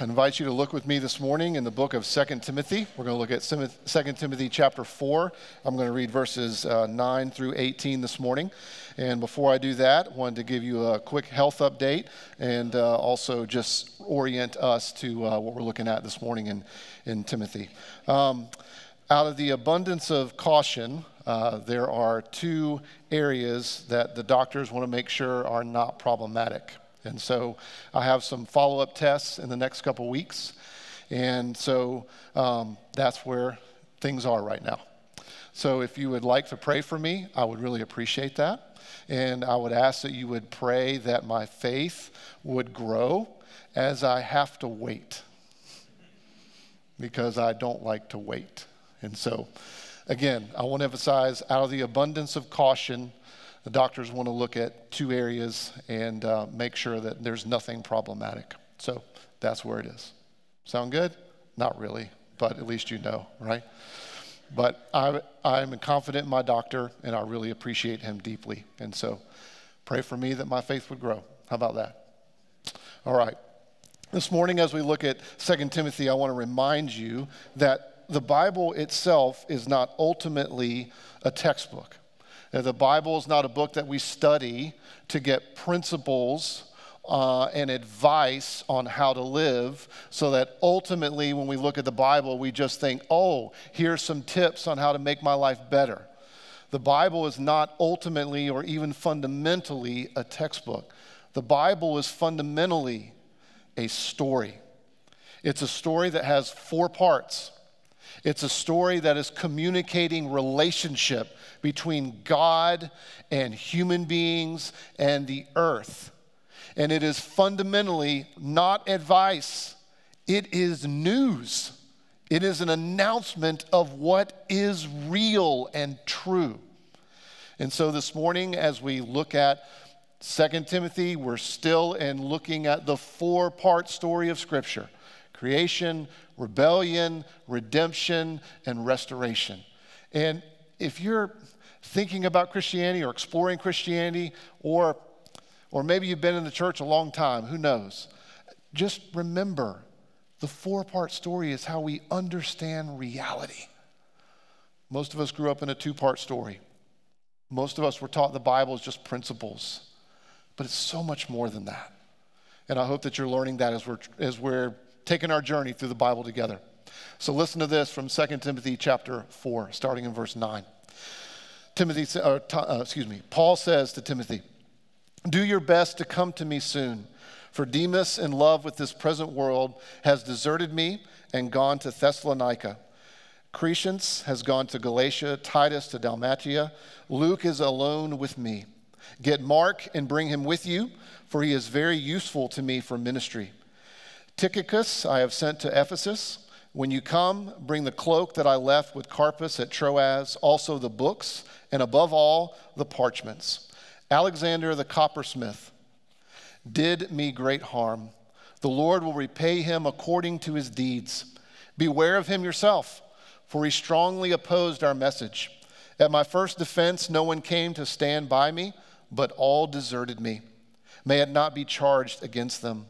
I invite you to look with me this morning in the book of 2 Timothy. We're going to look at 2 Timothy chapter 4. I'm going to read verses uh, 9 through 18 this morning. And before I do that, I wanted to give you a quick health update and uh, also just orient us to uh, what we're looking at this morning in, in Timothy. Um, out of the abundance of caution, uh, there are two areas that the doctors want to make sure are not problematic. And so I have some follow up tests in the next couple weeks. And so um, that's where things are right now. So if you would like to pray for me, I would really appreciate that. And I would ask that you would pray that my faith would grow as I have to wait because I don't like to wait. And so, again, I want to emphasize out of the abundance of caution, the doctors want to look at two areas and uh, make sure that there's nothing problematic. So that's where it is. Sound good? Not really, but at least you know, right? But I, I'm confident in my doctor, and I really appreciate him deeply. And so pray for me that my faith would grow. How about that? All right. This morning, as we look at 2 Timothy, I want to remind you that the Bible itself is not ultimately a textbook. The Bible is not a book that we study to get principles uh, and advice on how to live, so that ultimately, when we look at the Bible, we just think, oh, here's some tips on how to make my life better. The Bible is not ultimately or even fundamentally a textbook. The Bible is fundamentally a story. It's a story that has four parts. It's a story that is communicating relationship between God and human beings and the earth. And it is fundamentally not advice, it is news. It is an announcement of what is real and true. And so this morning, as we look at 2 Timothy, we're still in looking at the four part story of Scripture creation, rebellion, redemption, and restoration. And if you're thinking about Christianity or exploring Christianity, or, or maybe you've been in the church a long time, who knows? Just remember the four part story is how we understand reality. Most of us grew up in a two part story. Most of us were taught the Bible is just principles, but it's so much more than that. And I hope that you're learning that as we're, as we're taking our journey through the Bible together. So listen to this from 2 Timothy chapter 4, starting in verse 9. Timothy, uh, uh, excuse me, Paul says to Timothy, Do your best to come to me soon, for Demas, in love with this present world, has deserted me and gone to Thessalonica. Crescens has gone to Galatia, Titus to Dalmatia. Luke is alone with me. Get Mark and bring him with you, for he is very useful to me for ministry. Tychicus I have sent to Ephesus. When you come, bring the cloak that I left with Carpus at Troas, also the books, and above all, the parchments. Alexander the coppersmith did me great harm. The Lord will repay him according to his deeds. Beware of him yourself, for he strongly opposed our message. At my first defense, no one came to stand by me, but all deserted me. May it not be charged against them.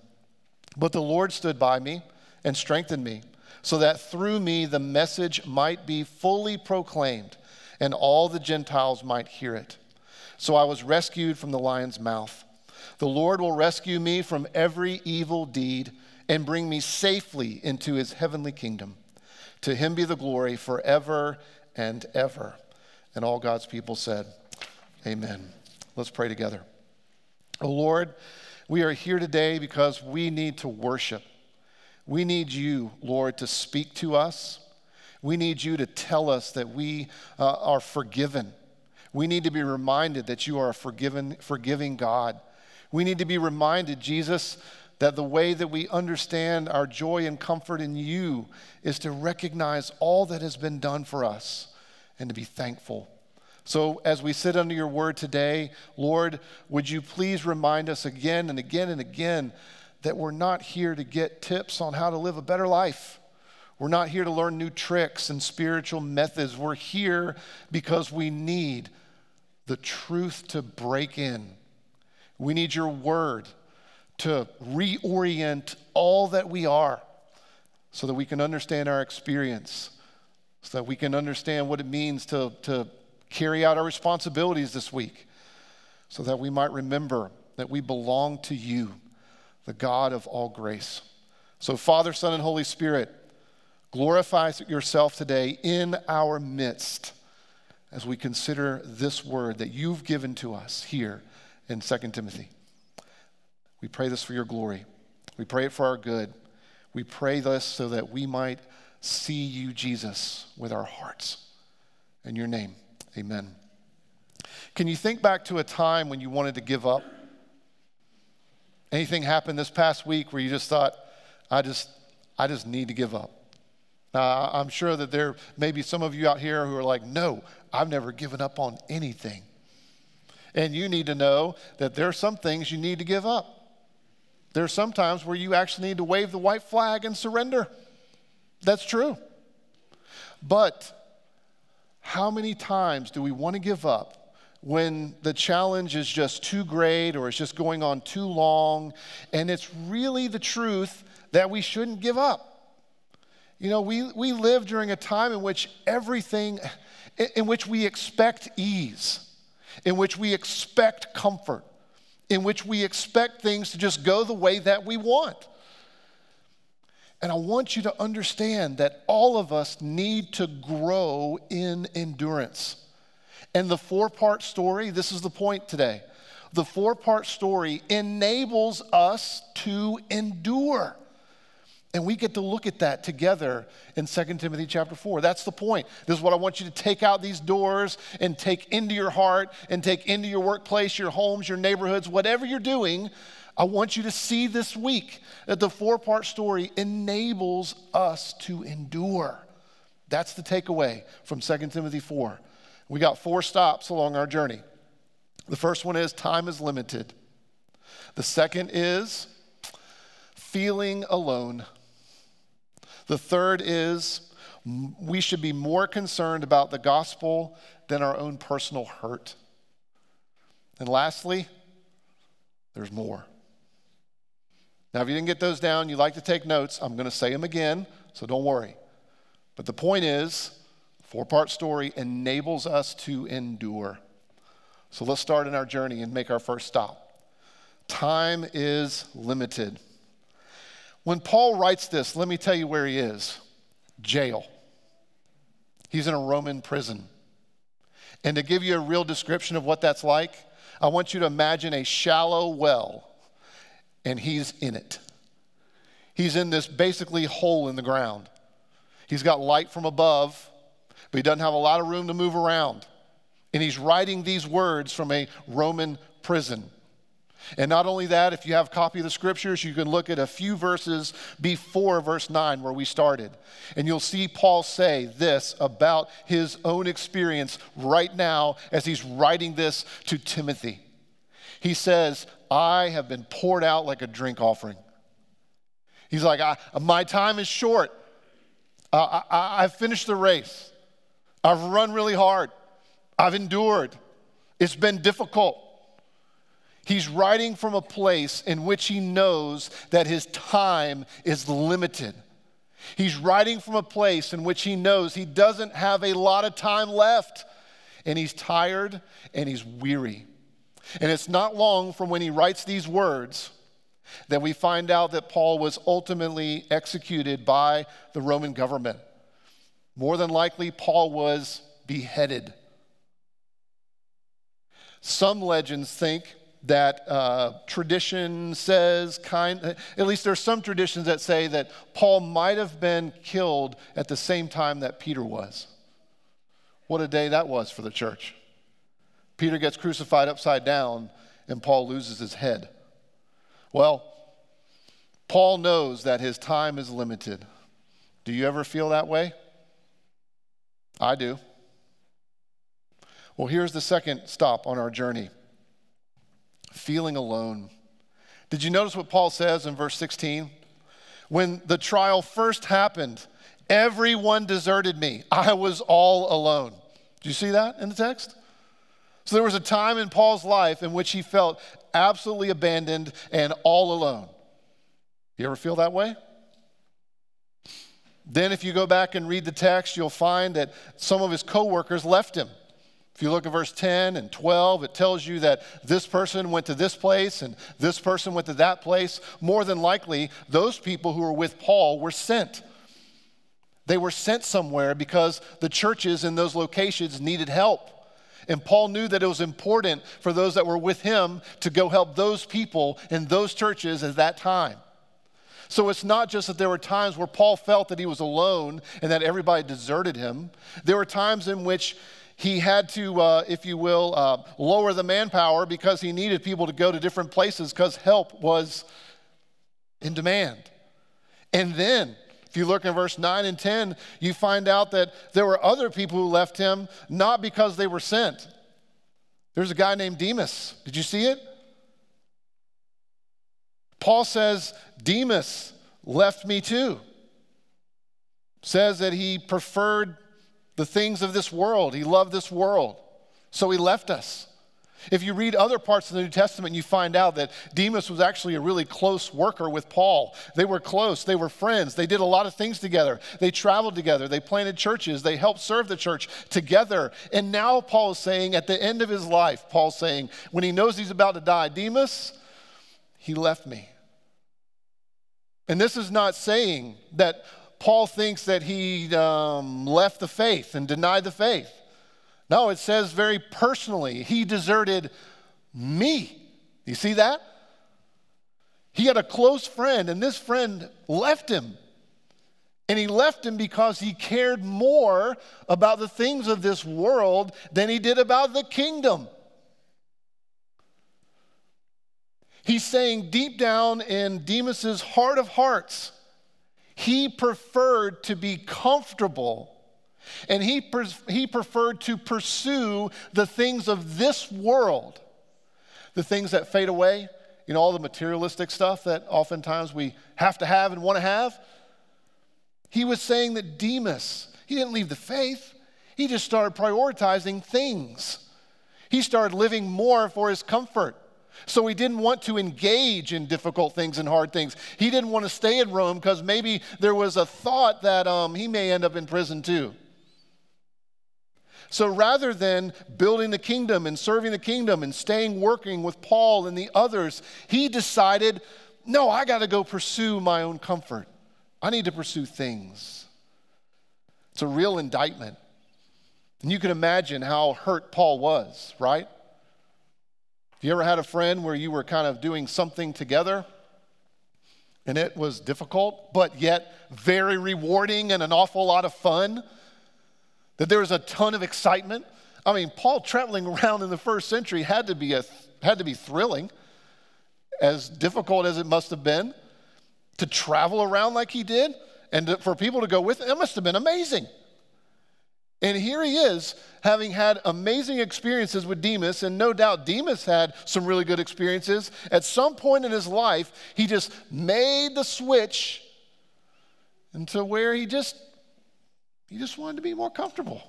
But the Lord stood by me and strengthened me, so that through me the message might be fully proclaimed and all the Gentiles might hear it. So I was rescued from the lion's mouth. The Lord will rescue me from every evil deed and bring me safely into his heavenly kingdom. To him be the glory forever and ever. And all God's people said, Amen. Let's pray together. O Lord, we are here today because we need to worship. We need you, Lord, to speak to us. We need you to tell us that we uh, are forgiven. We need to be reminded that you are a forgiven, forgiving God. We need to be reminded, Jesus, that the way that we understand our joy and comfort in you is to recognize all that has been done for us and to be thankful. So, as we sit under your word today, Lord, would you please remind us again and again and again that we're not here to get tips on how to live a better life. We're not here to learn new tricks and spiritual methods. We're here because we need the truth to break in. We need your word to reorient all that we are so that we can understand our experience, so that we can understand what it means to, to carry out our responsibilities this week, so that we might remember that we belong to you, the God of all grace. So, Father, Son, and Holy Spirit, glorify yourself today in our midst as we consider this word that you've given to us here in 2 Timothy. We pray this for your glory. We pray it for our good. We pray this so that we might see you, Jesus, with our hearts. In your name, amen. Can you think back to a time when you wanted to give up? Anything happened this past week where you just thought, I just, I just need to give up? Now, I'm sure that there may be some of you out here who are like, no, I've never given up on anything. And you need to know that there are some things you need to give up. There are some times where you actually need to wave the white flag and surrender. That's true. But how many times do we want to give up when the challenge is just too great or it's just going on too long and it's really the truth that we shouldn't give up? You know, we, we live during a time in which everything, in which we expect ease, in which we expect comfort in which we expect things to just go the way that we want. And I want you to understand that all of us need to grow in endurance. And the four part story, this is the point today. The four part story enables us to endure. And we get to look at that together in 2 Timothy chapter 4. That's the point. This is what I want you to take out these doors and take into your heart and take into your workplace, your homes, your neighborhoods, whatever you're doing. I want you to see this week that the four part story enables us to endure. That's the takeaway from 2 Timothy 4. We got four stops along our journey. The first one is time is limited, the second is feeling alone. The third is we should be more concerned about the gospel than our own personal hurt. And lastly, there's more. Now, if you didn't get those down, you like to take notes, I'm going to say them again, so don't worry. But the point is, four part story enables us to endure. So let's start in our journey and make our first stop. Time is limited. When Paul writes this, let me tell you where he is jail. He's in a Roman prison. And to give you a real description of what that's like, I want you to imagine a shallow well, and he's in it. He's in this basically hole in the ground. He's got light from above, but he doesn't have a lot of room to move around. And he's writing these words from a Roman prison. And not only that, if you have a copy of the scriptures, you can look at a few verses before verse 9 where we started. And you'll see Paul say this about his own experience right now as he's writing this to Timothy. He says, I have been poured out like a drink offering. He's like, My time is short. I, I've finished the race. I've run really hard. I've endured. It's been difficult. He's writing from a place in which he knows that his time is limited. He's writing from a place in which he knows he doesn't have a lot of time left. And he's tired and he's weary. And it's not long from when he writes these words that we find out that Paul was ultimately executed by the Roman government. More than likely, Paul was beheaded. Some legends think that uh, tradition says kind at least there's some traditions that say that paul might have been killed at the same time that peter was what a day that was for the church peter gets crucified upside down and paul loses his head well paul knows that his time is limited do you ever feel that way i do well here's the second stop on our journey feeling alone. Did you notice what Paul says in verse 16? When the trial first happened, everyone deserted me. I was all alone. Do you see that in the text? So there was a time in Paul's life in which he felt absolutely abandoned and all alone. You ever feel that way? Then, if you go back and read the text, you'll find that some of his coworkers left him. If you look at verse 10 and 12, it tells you that this person went to this place and this person went to that place. More than likely, those people who were with Paul were sent. They were sent somewhere because the churches in those locations needed help. And Paul knew that it was important for those that were with him to go help those people in those churches at that time. So it's not just that there were times where Paul felt that he was alone and that everybody deserted him. There were times in which he had to, uh, if you will, uh, lower the manpower because he needed people to go to different places because help was in demand. And then, if you look in verse 9 and 10, you find out that there were other people who left him not because they were sent. There's a guy named Demas. Did you see it? Paul says, Demas left me too. Says that he preferred the things of this world. He loved this world. So he left us. If you read other parts of the New Testament, you find out that Demas was actually a really close worker with Paul. They were close, they were friends, they did a lot of things together. They traveled together, they planted churches, they helped serve the church together. And now Paul is saying, at the end of his life, Paul's saying, when he knows he's about to die, Demas, he left me. And this is not saying that Paul thinks that he um, left the faith and denied the faith. No, it says very personally, he deserted me. You see that? He had a close friend, and this friend left him. And he left him because he cared more about the things of this world than he did about the kingdom. He's saying deep down in Demas's heart of hearts, he preferred to be comfortable and he, he preferred to pursue the things of this world, the things that fade away, you know, all the materialistic stuff that oftentimes we have to have and want to have. He was saying that Demas, he didn't leave the faith, he just started prioritizing things. He started living more for his comfort. So he didn't want to engage in difficult things and hard things. He didn't want to stay in Rome because maybe there was a thought that um, he may end up in prison too. So rather than building the kingdom and serving the kingdom and staying working with Paul and the others, he decided, no, I got to go pursue my own comfort. I need to pursue things. It's a real indictment. And you can imagine how hurt Paul was, right? Have you ever had a friend where you were kind of doing something together and it was difficult, but yet very rewarding and an awful lot of fun? That there was a ton of excitement? I mean, Paul traveling around in the first century had to be, a, had to be thrilling, as difficult as it must have been to travel around like he did and to, for people to go with him. It must have been amazing. And here he is, having had amazing experiences with Demas, and no doubt Demas had some really good experiences. At some point in his life, he just made the switch into where he just he just wanted to be more comfortable.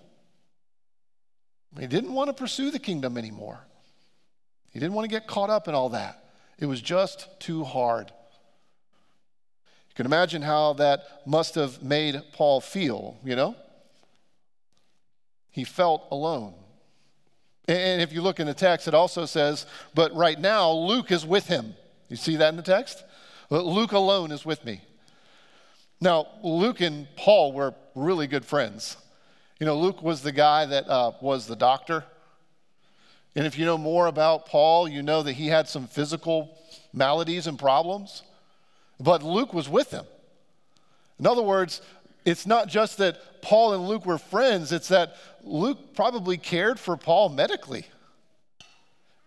He didn't want to pursue the kingdom anymore. He didn't want to get caught up in all that. It was just too hard. You can imagine how that must have made Paul feel, you know? he felt alone. And if you look in the text, it also says, but right now, Luke is with him. You see that in the text? Luke alone is with me. Now, Luke and Paul were really good friends. You know, Luke was the guy that uh, was the doctor. And if you know more about Paul, you know that he had some physical maladies and problems. But Luke was with him. In other words, it's not just that Paul and Luke were friends, it's that Luke probably cared for Paul medically.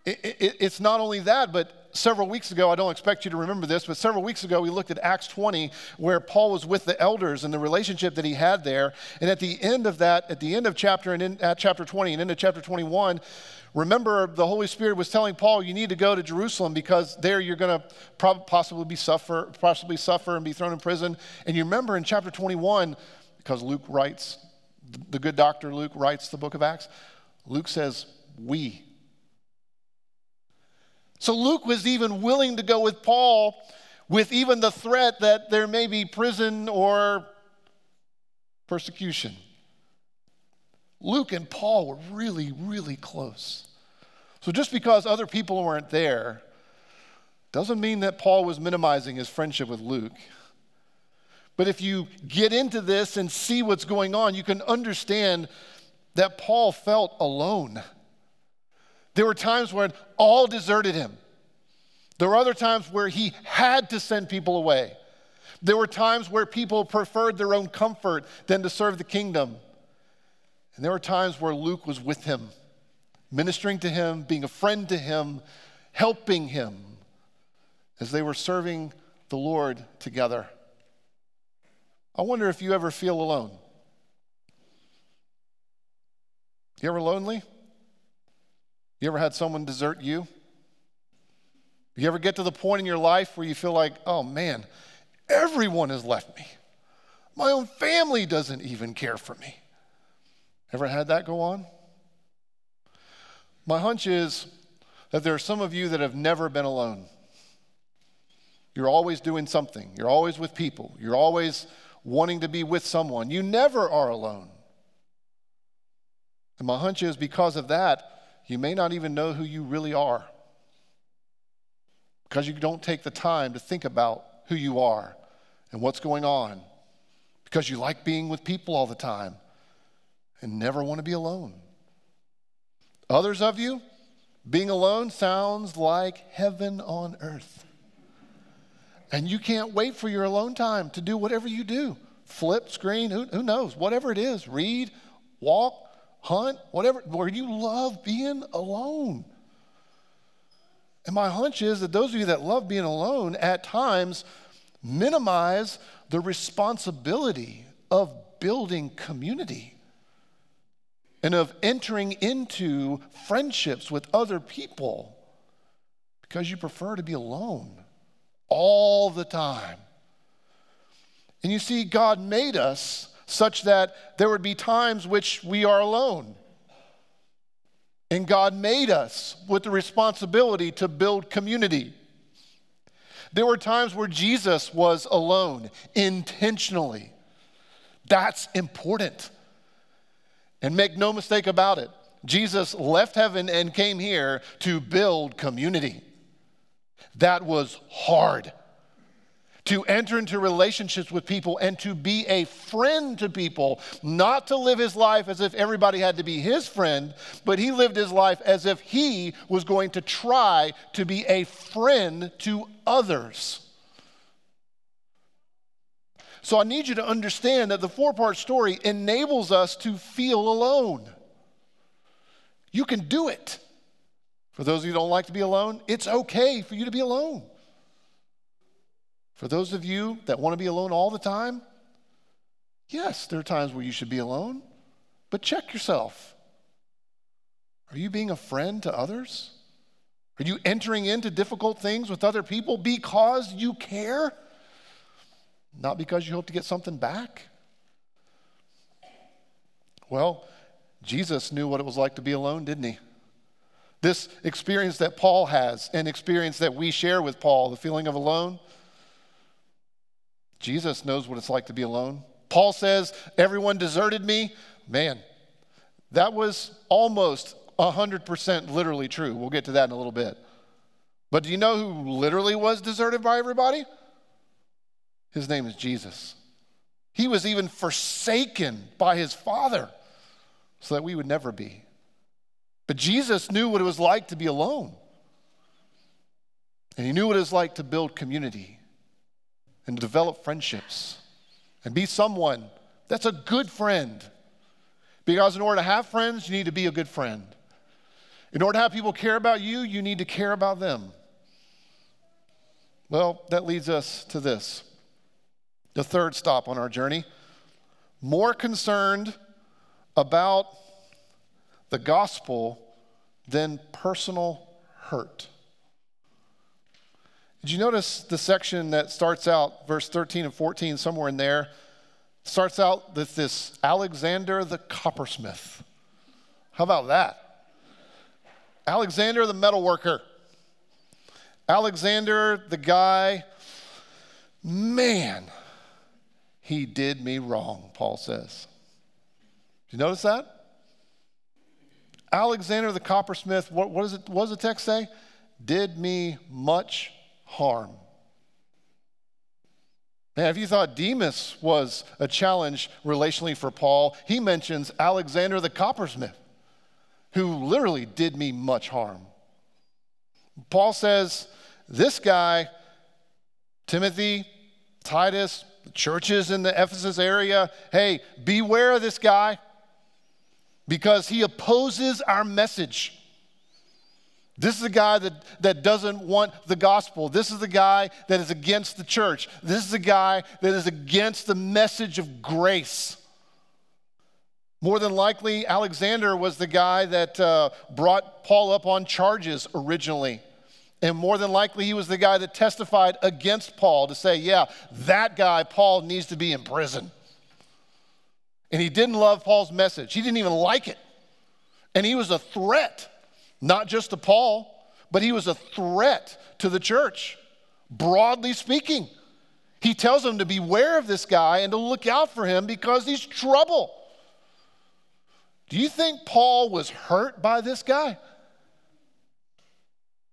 It, it, it's not only that, but several weeks ago, I don't expect you to remember this, but several weeks ago, we looked at Acts 20, where Paul was with the elders and the relationship that he had there. And at the end of that, at the end of chapter and in, at chapter 20 and into chapter 21, remember the Holy Spirit was telling Paul, you need to go to Jerusalem because there you're going to possibly be suffer, possibly suffer and be thrown in prison. And you remember in chapter 21, because Luke writes, the good doctor Luke writes the book of Acts, Luke says, we So Luke was even willing to go with Paul with even the threat that there may be prison or persecution. Luke and Paul were really, really close. So just because other people weren't there doesn't mean that Paul was minimizing his friendship with Luke. But if you get into this and see what's going on, you can understand that Paul felt alone. There were times when all deserted him. There were other times where he had to send people away. There were times where people preferred their own comfort than to serve the kingdom. And there were times where Luke was with him, ministering to him, being a friend to him, helping him as they were serving the Lord together. I wonder if you ever feel alone. You ever lonely? You ever had someone desert you? You ever get to the point in your life where you feel like, oh man, everyone has left me? My own family doesn't even care for me. Ever had that go on? My hunch is that there are some of you that have never been alone. You're always doing something, you're always with people, you're always wanting to be with someone. You never are alone. And my hunch is because of that, you may not even know who you really are. Because you don't take the time to think about who you are and what's going on. Because you like being with people all the time and never want to be alone. Others of you, being alone sounds like heaven on earth. And you can't wait for your alone time to do whatever you do flip, screen, who, who knows, whatever it is, read, walk, hunt, whatever, where you love being alone. And my hunch is that those of you that love being alone at times minimize the responsibility of building community and of entering into friendships with other people because you prefer to be alone all the time. And you see, God made us such that there would be times which we are alone. And God made us with the responsibility to build community. There were times where Jesus was alone intentionally. That's important. And make no mistake about it, Jesus left heaven and came here to build community. That was hard. To enter into relationships with people and to be a friend to people, not to live his life as if everybody had to be his friend, but he lived his life as if he was going to try to be a friend to others. So I need you to understand that the four part story enables us to feel alone. You can do it. For those of you who don't like to be alone, it's okay for you to be alone. For those of you that want to be alone all the time, yes, there are times where you should be alone, but check yourself. Are you being a friend to others? Are you entering into difficult things with other people because you care? Not because you hope to get something back. Well, Jesus knew what it was like to be alone, didn't he? This experience that Paul has, an experience that we share with Paul, the feeling of alone, Jesus knows what it's like to be alone. Paul says, Everyone deserted me. Man, that was almost 100% literally true. We'll get to that in a little bit. But do you know who literally was deserted by everybody? His name is Jesus. He was even forsaken by his Father so that we would never be. But Jesus knew what it was like to be alone. And he knew what it was like to build community and to develop friendships and be someone that's a good friend. Because in order to have friends, you need to be a good friend. In order to have people care about you, you need to care about them. Well, that leads us to this the third stop on our journey. More concerned about the gospel than personal hurt. Did you notice the section that starts out, verse 13 and 14, somewhere in there, starts out with this Alexander the coppersmith? How about that? Alexander the metalworker. Alexander, the guy, man, he did me wrong, Paul says. Did you notice that? Alexander the coppersmith, what, what, is it, what does the text say? Did me much harm. Now, if you thought Demas was a challenge relationally for Paul, he mentions Alexander the coppersmith, who literally did me much harm. Paul says, This guy, Timothy, Titus, churches in the Ephesus area, hey, beware of this guy because he opposes our message. This is a guy that, that doesn't want the gospel. This is the guy that is against the church. This is a guy that is against the message of grace. More than likely, Alexander was the guy that uh, brought Paul up on charges originally. And more than likely, he was the guy that testified against Paul to say, yeah, that guy, Paul, needs to be in prison. And he didn't love Paul's message, he didn't even like it. And he was a threat not just to Paul, but he was a threat to the church, broadly speaking. He tells them to beware of this guy and to look out for him because he's trouble. Do you think Paul was hurt by this guy?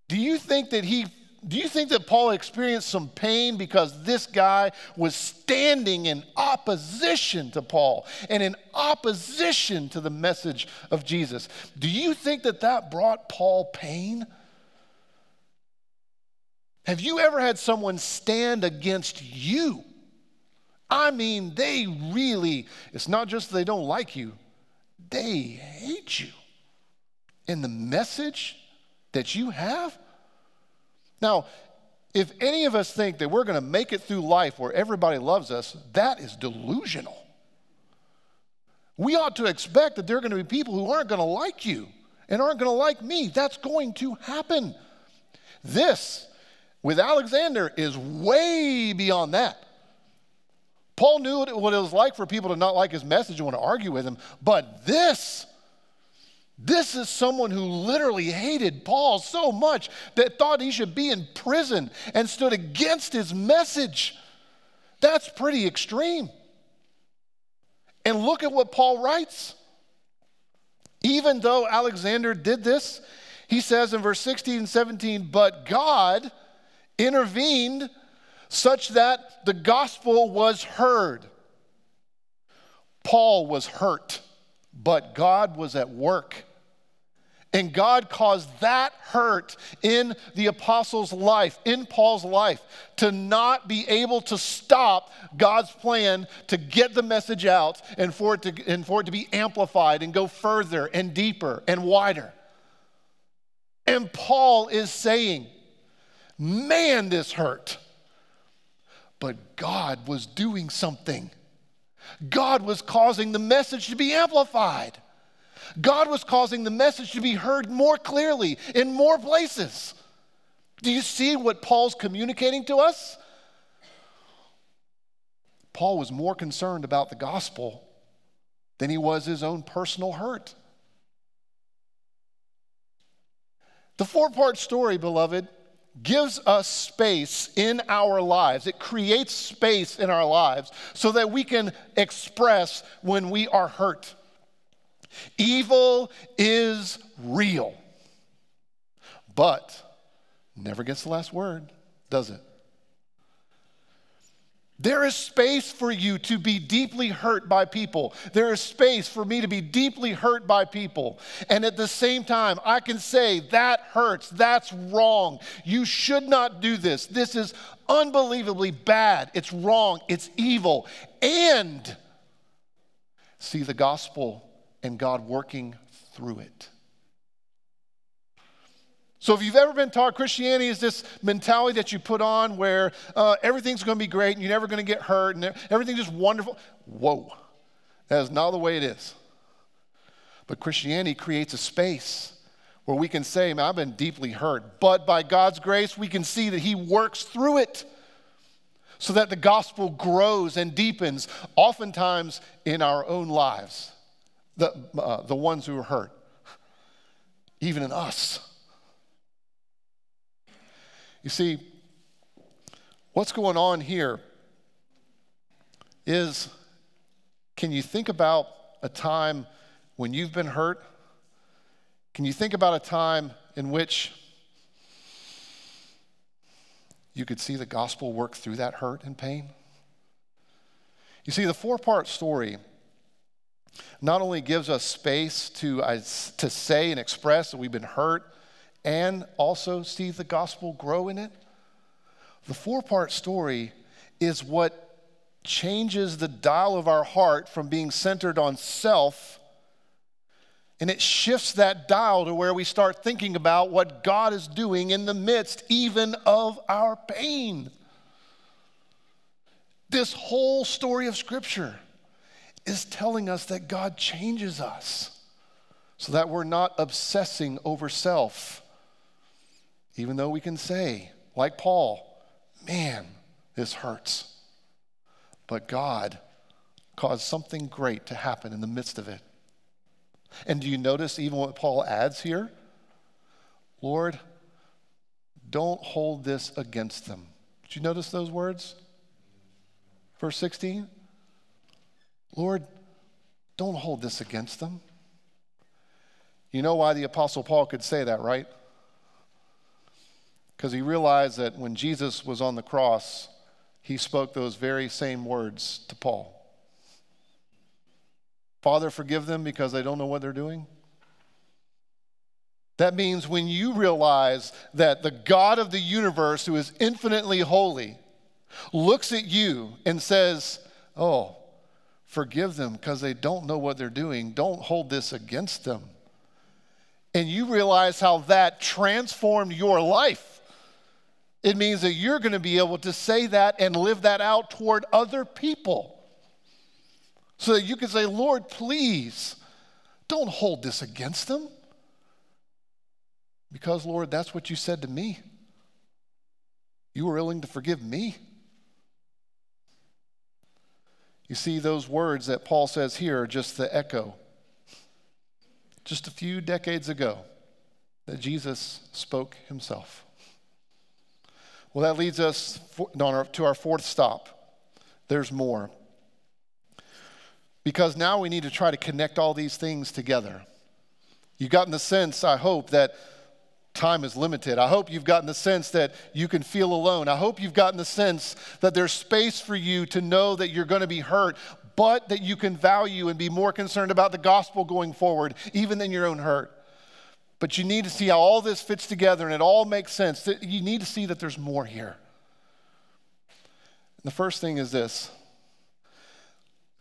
Do you think that he do you think that Paul experienced some pain because this guy was standing in opposition to Paul and in opposition to the message of Jesus? Do you think that that brought Paul pain? Have you ever had someone stand against you? I mean, they really, it's not just they don't like you, they hate you. And the message that you have now, if any of us think that we're going to make it through life where everybody loves us, that is delusional. We ought to expect that there are going to be people who aren't going to like you and aren't going to like me. That's going to happen. This, with Alexander, is way beyond that. Paul knew what it was like for people to not like his message and want to argue with him, but this, this is someone who literally hated Paul so much that thought he should be in prison and stood against his message. That's pretty extreme. And look at what Paul writes. Even though Alexander did this, he says in verse 16 and 17, but God intervened such that the gospel was heard. Paul was hurt but God was at work. And God caused that hurt in the apostle's life, in Paul's life, to not be able to stop God's plan to get the message out and for it to, and for it to be amplified and go further and deeper and wider. And Paul is saying, Man, this hurt. But God was doing something. God was causing the message to be amplified. God was causing the message to be heard more clearly in more places. Do you see what Paul's communicating to us? Paul was more concerned about the gospel than he was his own personal hurt. The four part story, beloved, gives us space in our lives. It creates space in our lives so that we can express when we are hurt. Evil is real, but never gets the last word, does it? There is space for you to be deeply hurt by people. There is space for me to be deeply hurt by people. And at the same time, I can say, that hurts. That's wrong. You should not do this. This is unbelievably bad. It's wrong. It's evil. And see the gospel and God working through it. So, if you've ever been taught Christianity is this mentality that you put on where uh, everything's going to be great and you're never going to get hurt and everything's just wonderful, whoa, that is not the way it is. But Christianity creates a space where we can say, Man, I've been deeply hurt, but by God's grace, we can see that He works through it so that the gospel grows and deepens, oftentimes in our own lives, the, uh, the ones who are hurt, even in us. You see, what's going on here is can you think about a time when you've been hurt? Can you think about a time in which you could see the gospel work through that hurt and pain? You see, the four part story not only gives us space to, uh, to say and express that we've been hurt and also see the gospel grow in it, the four part story is what changes the dial of our heart from being centered on self and it shifts that dial to where we start thinking about what God is doing in the midst even of our pain. This whole story of Scripture is telling us that God changes us so that we're not obsessing over self. Even though we can say, like Paul, man, this hurts. But God caused something great to happen in the midst of it. And do you notice even what Paul adds here? Lord, don't hold this against them. Did you notice those words? Verse 16? Lord, don't hold this against them. You know why the Apostle Paul could say that, right? Because he realized that when Jesus was on the cross, he spoke those very same words to Paul. Father, forgive them because they don't know what they're doing. That means when you realize that the God of the universe, who is infinitely holy, looks at you and says, Oh, forgive them because they don't know what they're doing. Don't hold this against them. And you realize how that transformed your life. It means that you're going to be able to say that and live that out toward other people. So that you can say, Lord, please don't hold this against them. Because, Lord, that's what you said to me. You were willing to forgive me. You see, those words that Paul says here are just the echo. Just a few decades ago, that Jesus spoke himself. Well, that leads us to our fourth stop. There's more because now we need to try to connect all these things together. You've gotten the sense, I hope, that time is limited. I hope you've gotten the sense that you can feel alone. I hope you've gotten the sense that there's space for you to know that you're going to be hurt, but that you can value and be more concerned about the gospel going forward, even than your own hurt. But you need to see how all this fits together and it all makes sense. You need to see that there's more here. the first thing is this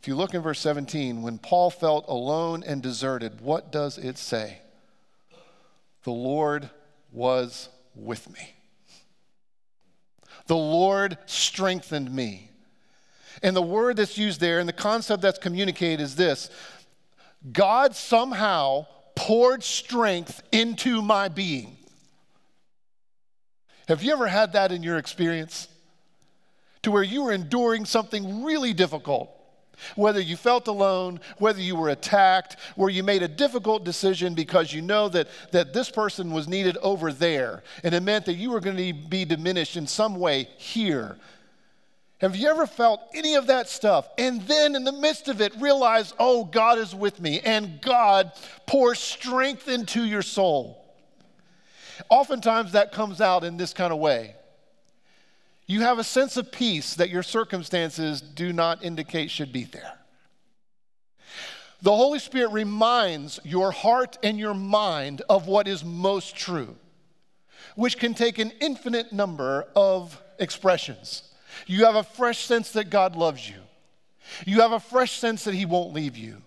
if you look in verse 17, when Paul felt alone and deserted, what does it say? The Lord was with me. The Lord strengthened me. And the word that's used there and the concept that's communicated is this God somehow poured strength into my being. Have you ever had that in your experience? To where you were enduring something really difficult whether you felt alone, whether you were attacked, where you made a difficult decision because you know that, that this person was needed over there, and it meant that you were going to be diminished in some way here. Have you ever felt any of that stuff? And then in the midst of it, realize, oh, God is with me, and God pours strength into your soul. Oftentimes that comes out in this kind of way. You have a sense of peace that your circumstances do not indicate should be there. The Holy Spirit reminds your heart and your mind of what is most true, which can take an infinite number of expressions. You have a fresh sense that God loves you. You have a fresh sense that He won't leave you.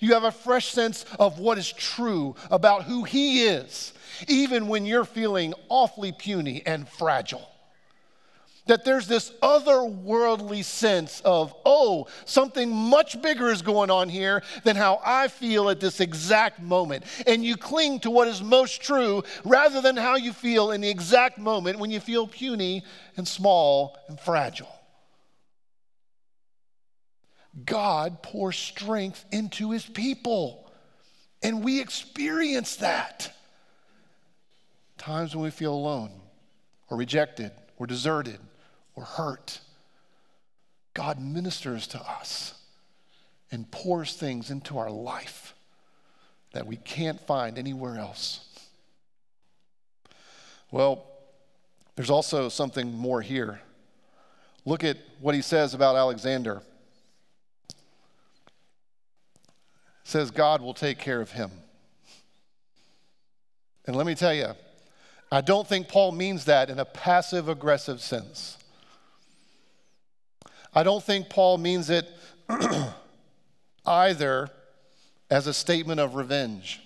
You have a fresh sense of what is true about who He is, even when you're feeling awfully puny and fragile that there's this otherworldly sense of, oh, something much bigger is going on here than how I feel at this exact moment. And you cling to what is most true rather than how you feel in the exact moment when you feel puny and small and fragile. God pours strength into his people, and we experience that. Times when we feel alone or rejected or deserted or hurt, God ministers to us and pours things into our life that we can't find anywhere else. Well, there's also something more here. Look at what he says about Alexander. Says God will take care of him. And let me tell you, I don't think Paul means that in a passive aggressive sense. I don't think Paul means it either as a statement of revenge.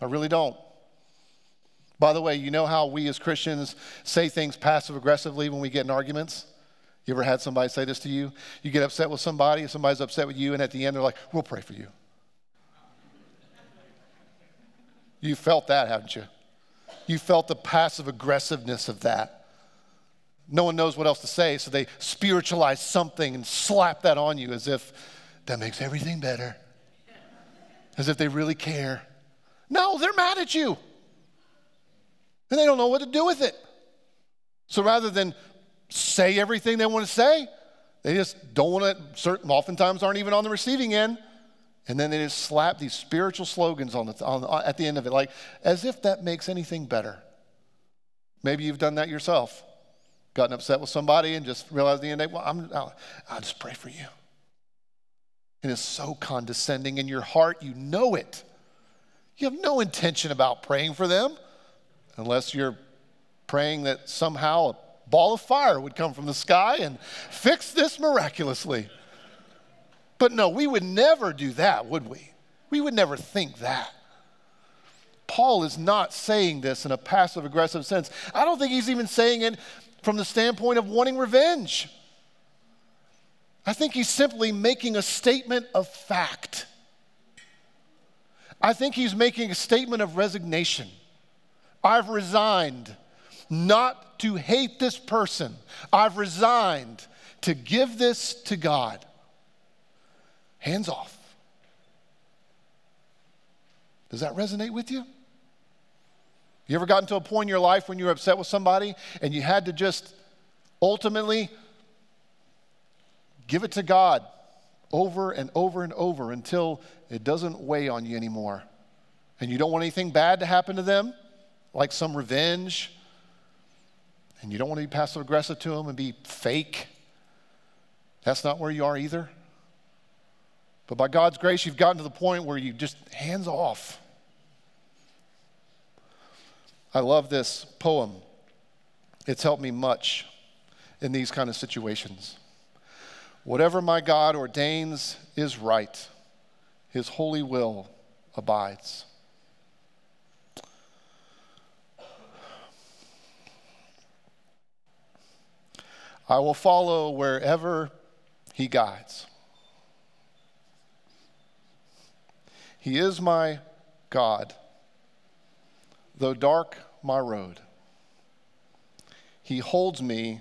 I really don't. By the way, you know how we as Christians say things passive aggressively when we get in arguments? You ever had somebody say this to you? You get upset with somebody, somebody's upset with you, and at the end they're like, We'll pray for you. You felt that, haven't you? You felt the passive aggressiveness of that. No one knows what else to say, so they spiritualize something and slap that on you as if that makes everything better, as if they really care. No, they're mad at you, and they don't know what to do with it. So rather than say everything they want to say, they just don't want to, certain, oftentimes aren't even on the receiving end. And then they just slap these spiritual slogans on the, on, at the end of it, like as if that makes anything better. Maybe you've done that yourself, gotten upset with somebody and just realized the end of the day, well, I'm, I'll, I'll just pray for you. And it's so condescending in your heart, you know it. You have no intention about praying for them unless you're praying that somehow a ball of fire would come from the sky and fix this miraculously. But no, we would never do that, would we? We would never think that. Paul is not saying this in a passive aggressive sense. I don't think he's even saying it from the standpoint of wanting revenge. I think he's simply making a statement of fact. I think he's making a statement of resignation. I've resigned not to hate this person, I've resigned to give this to God. Hands off. Does that resonate with you? You ever gotten to a point in your life when you were upset with somebody and you had to just ultimately give it to God over and over and over until it doesn't weigh on you anymore? And you don't want anything bad to happen to them, like some revenge, and you don't want to be passive aggressive to them and be fake. That's not where you are either. But by God's grace, you've gotten to the point where you just hands off. I love this poem. It's helped me much in these kind of situations. Whatever my God ordains is right, his holy will abides. I will follow wherever he guides. He is my God, though dark my road. He holds me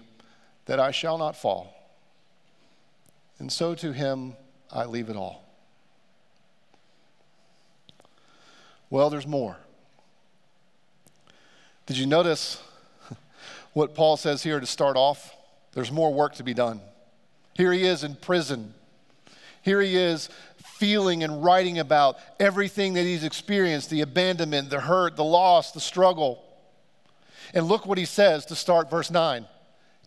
that I shall not fall. And so to him I leave it all. Well, there's more. Did you notice what Paul says here to start off? There's more work to be done. Here he is in prison. Here he is feeling and writing about everything that he's experienced the abandonment, the hurt, the loss, the struggle. And look what he says to start verse 9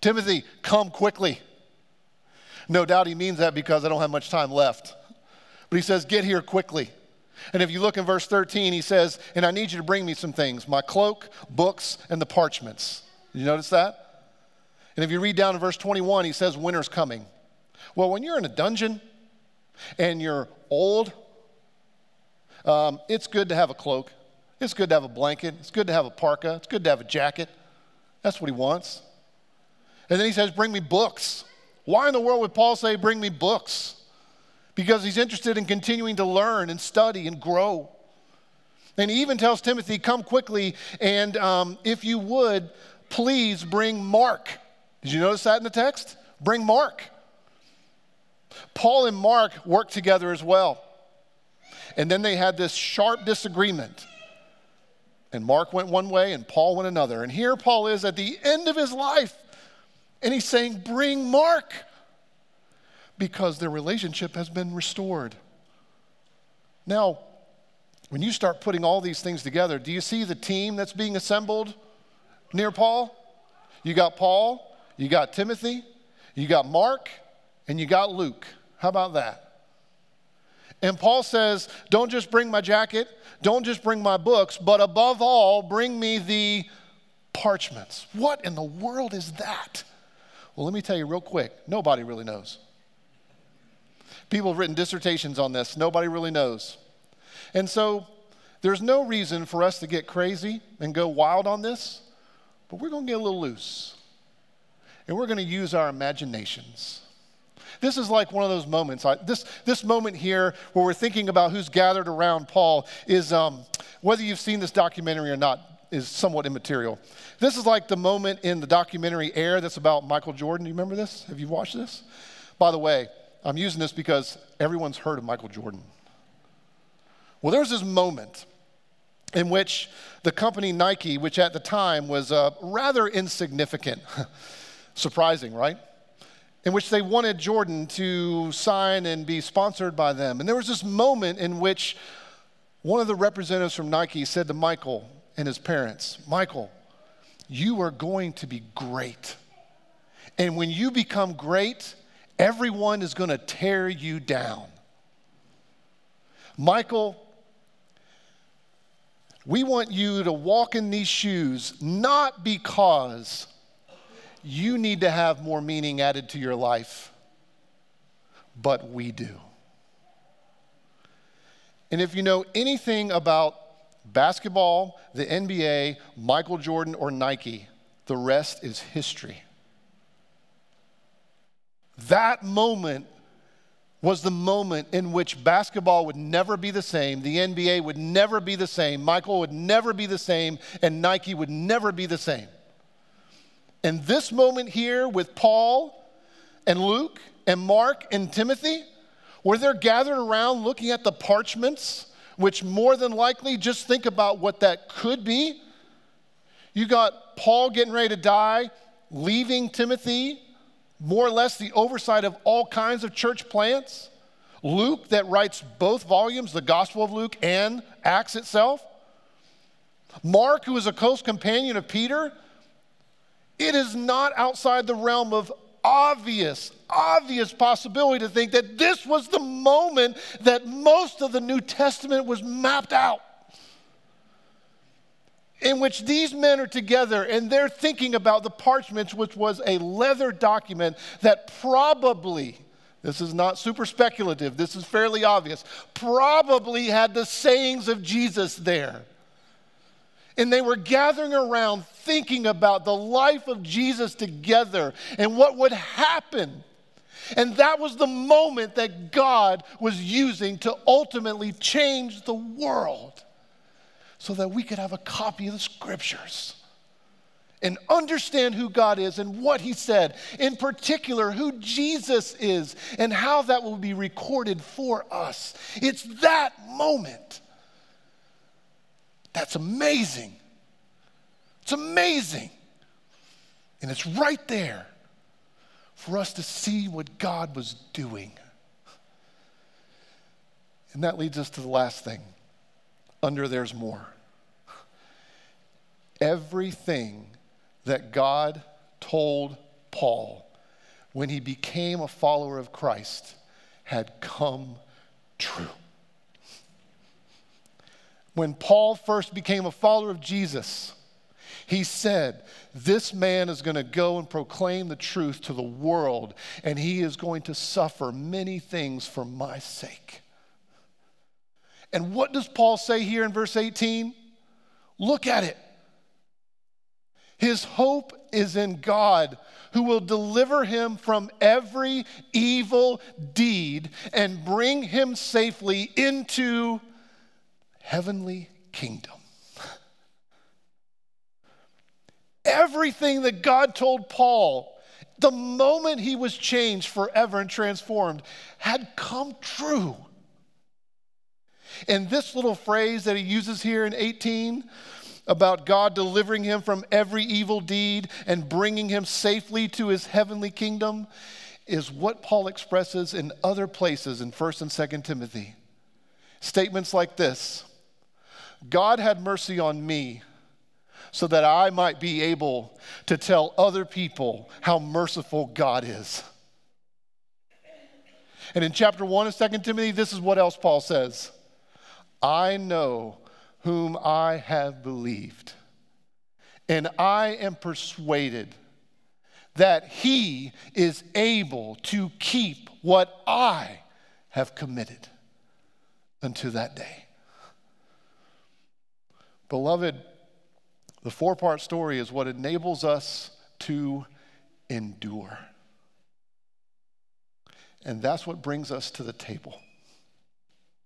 Timothy, come quickly. No doubt he means that because I don't have much time left. But he says, Get here quickly. And if you look in verse 13, he says, And I need you to bring me some things my cloak, books, and the parchments. Did you notice that? And if you read down to verse 21, he says, Winter's coming. Well, when you're in a dungeon, and you're old, um, it's good to have a cloak. It's good to have a blanket. It's good to have a parka. It's good to have a jacket. That's what he wants. And then he says, Bring me books. Why in the world would Paul say, Bring me books? Because he's interested in continuing to learn and study and grow. And he even tells Timothy, Come quickly, and um, if you would, please bring Mark. Did you notice that in the text? Bring Mark. Paul and Mark worked together as well. And then they had this sharp disagreement. And Mark went one way and Paul went another. And here Paul is at the end of his life. And he's saying, Bring Mark. Because their relationship has been restored. Now, when you start putting all these things together, do you see the team that's being assembled near Paul? You got Paul, you got Timothy, you got Mark, and you got Luke. How about that? And Paul says, Don't just bring my jacket, don't just bring my books, but above all, bring me the parchments. What in the world is that? Well, let me tell you real quick nobody really knows. People have written dissertations on this, nobody really knows. And so there's no reason for us to get crazy and go wild on this, but we're going to get a little loose. And we're going to use our imaginations. This is like one of those moments. I, this, this moment here where we're thinking about who's gathered around Paul is um, whether you've seen this documentary or not is somewhat immaterial. This is like the moment in the documentary Air that's about Michael Jordan. Do you remember this? Have you watched this? By the way, I'm using this because everyone's heard of Michael Jordan. Well, there's this moment in which the company Nike, which at the time was uh, rather insignificant, surprising, right? In which they wanted Jordan to sign and be sponsored by them. And there was this moment in which one of the representatives from Nike said to Michael and his parents, Michael, you are going to be great. And when you become great, everyone is going to tear you down. Michael, we want you to walk in these shoes not because you need to have more meaning added to your life, but we do. And if you know anything about basketball, the NBA, Michael Jordan, or Nike, the rest is history. That moment was the moment in which basketball would never be the same, the NBA would never be the same, Michael would never be the same, and Nike would never be the same. And this moment here with Paul and Luke and Mark and Timothy, where they're gathered around looking at the parchments, which more than likely, just think about what that could be. You got Paul getting ready to die, leaving Timothy, more or less the oversight of all kinds of church plants. Luke, that writes both volumes, the Gospel of Luke and Acts itself. Mark, who is a close companion of Peter, it is not outside the realm of obvious, obvious possibility to think that this was the moment that most of the New Testament was mapped out. In which these men are together and they're thinking about the parchments, which was a leather document that probably, this is not super speculative, this is fairly obvious, probably had the sayings of Jesus there. And they were gathering around thinking about the life of Jesus together and what would happen. And that was the moment that God was using to ultimately change the world so that we could have a copy of the scriptures and understand who God is and what He said, in particular, who Jesus is and how that will be recorded for us. It's that moment that's amazing. It's amazing. And it's right there for us to see what God was doing. And that leads us to the last thing under there's more. Everything that God told Paul when he became a follower of Christ had come true. When Paul first became a follower of Jesus, he said, This man is going to go and proclaim the truth to the world, and he is going to suffer many things for my sake. And what does Paul say here in verse 18? Look at it. His hope is in God, who will deliver him from every evil deed and bring him safely into heavenly kingdom. Everything that God told Paul, the moment he was changed forever and transformed, had come true. And this little phrase that he uses here in 18, about God delivering him from every evil deed and bringing him safely to his heavenly kingdom is what Paul expresses in other places in 1st and 2nd Timothy. Statements like this God had mercy on me so that I might be able to tell other people how merciful God is. And in chapter 1 of 2 Timothy, this is what else Paul says I know whom I have believed, and I am persuaded that he is able to keep what I have committed unto that day. Beloved, the four part story is what enables us to endure. And that's what brings us to the table.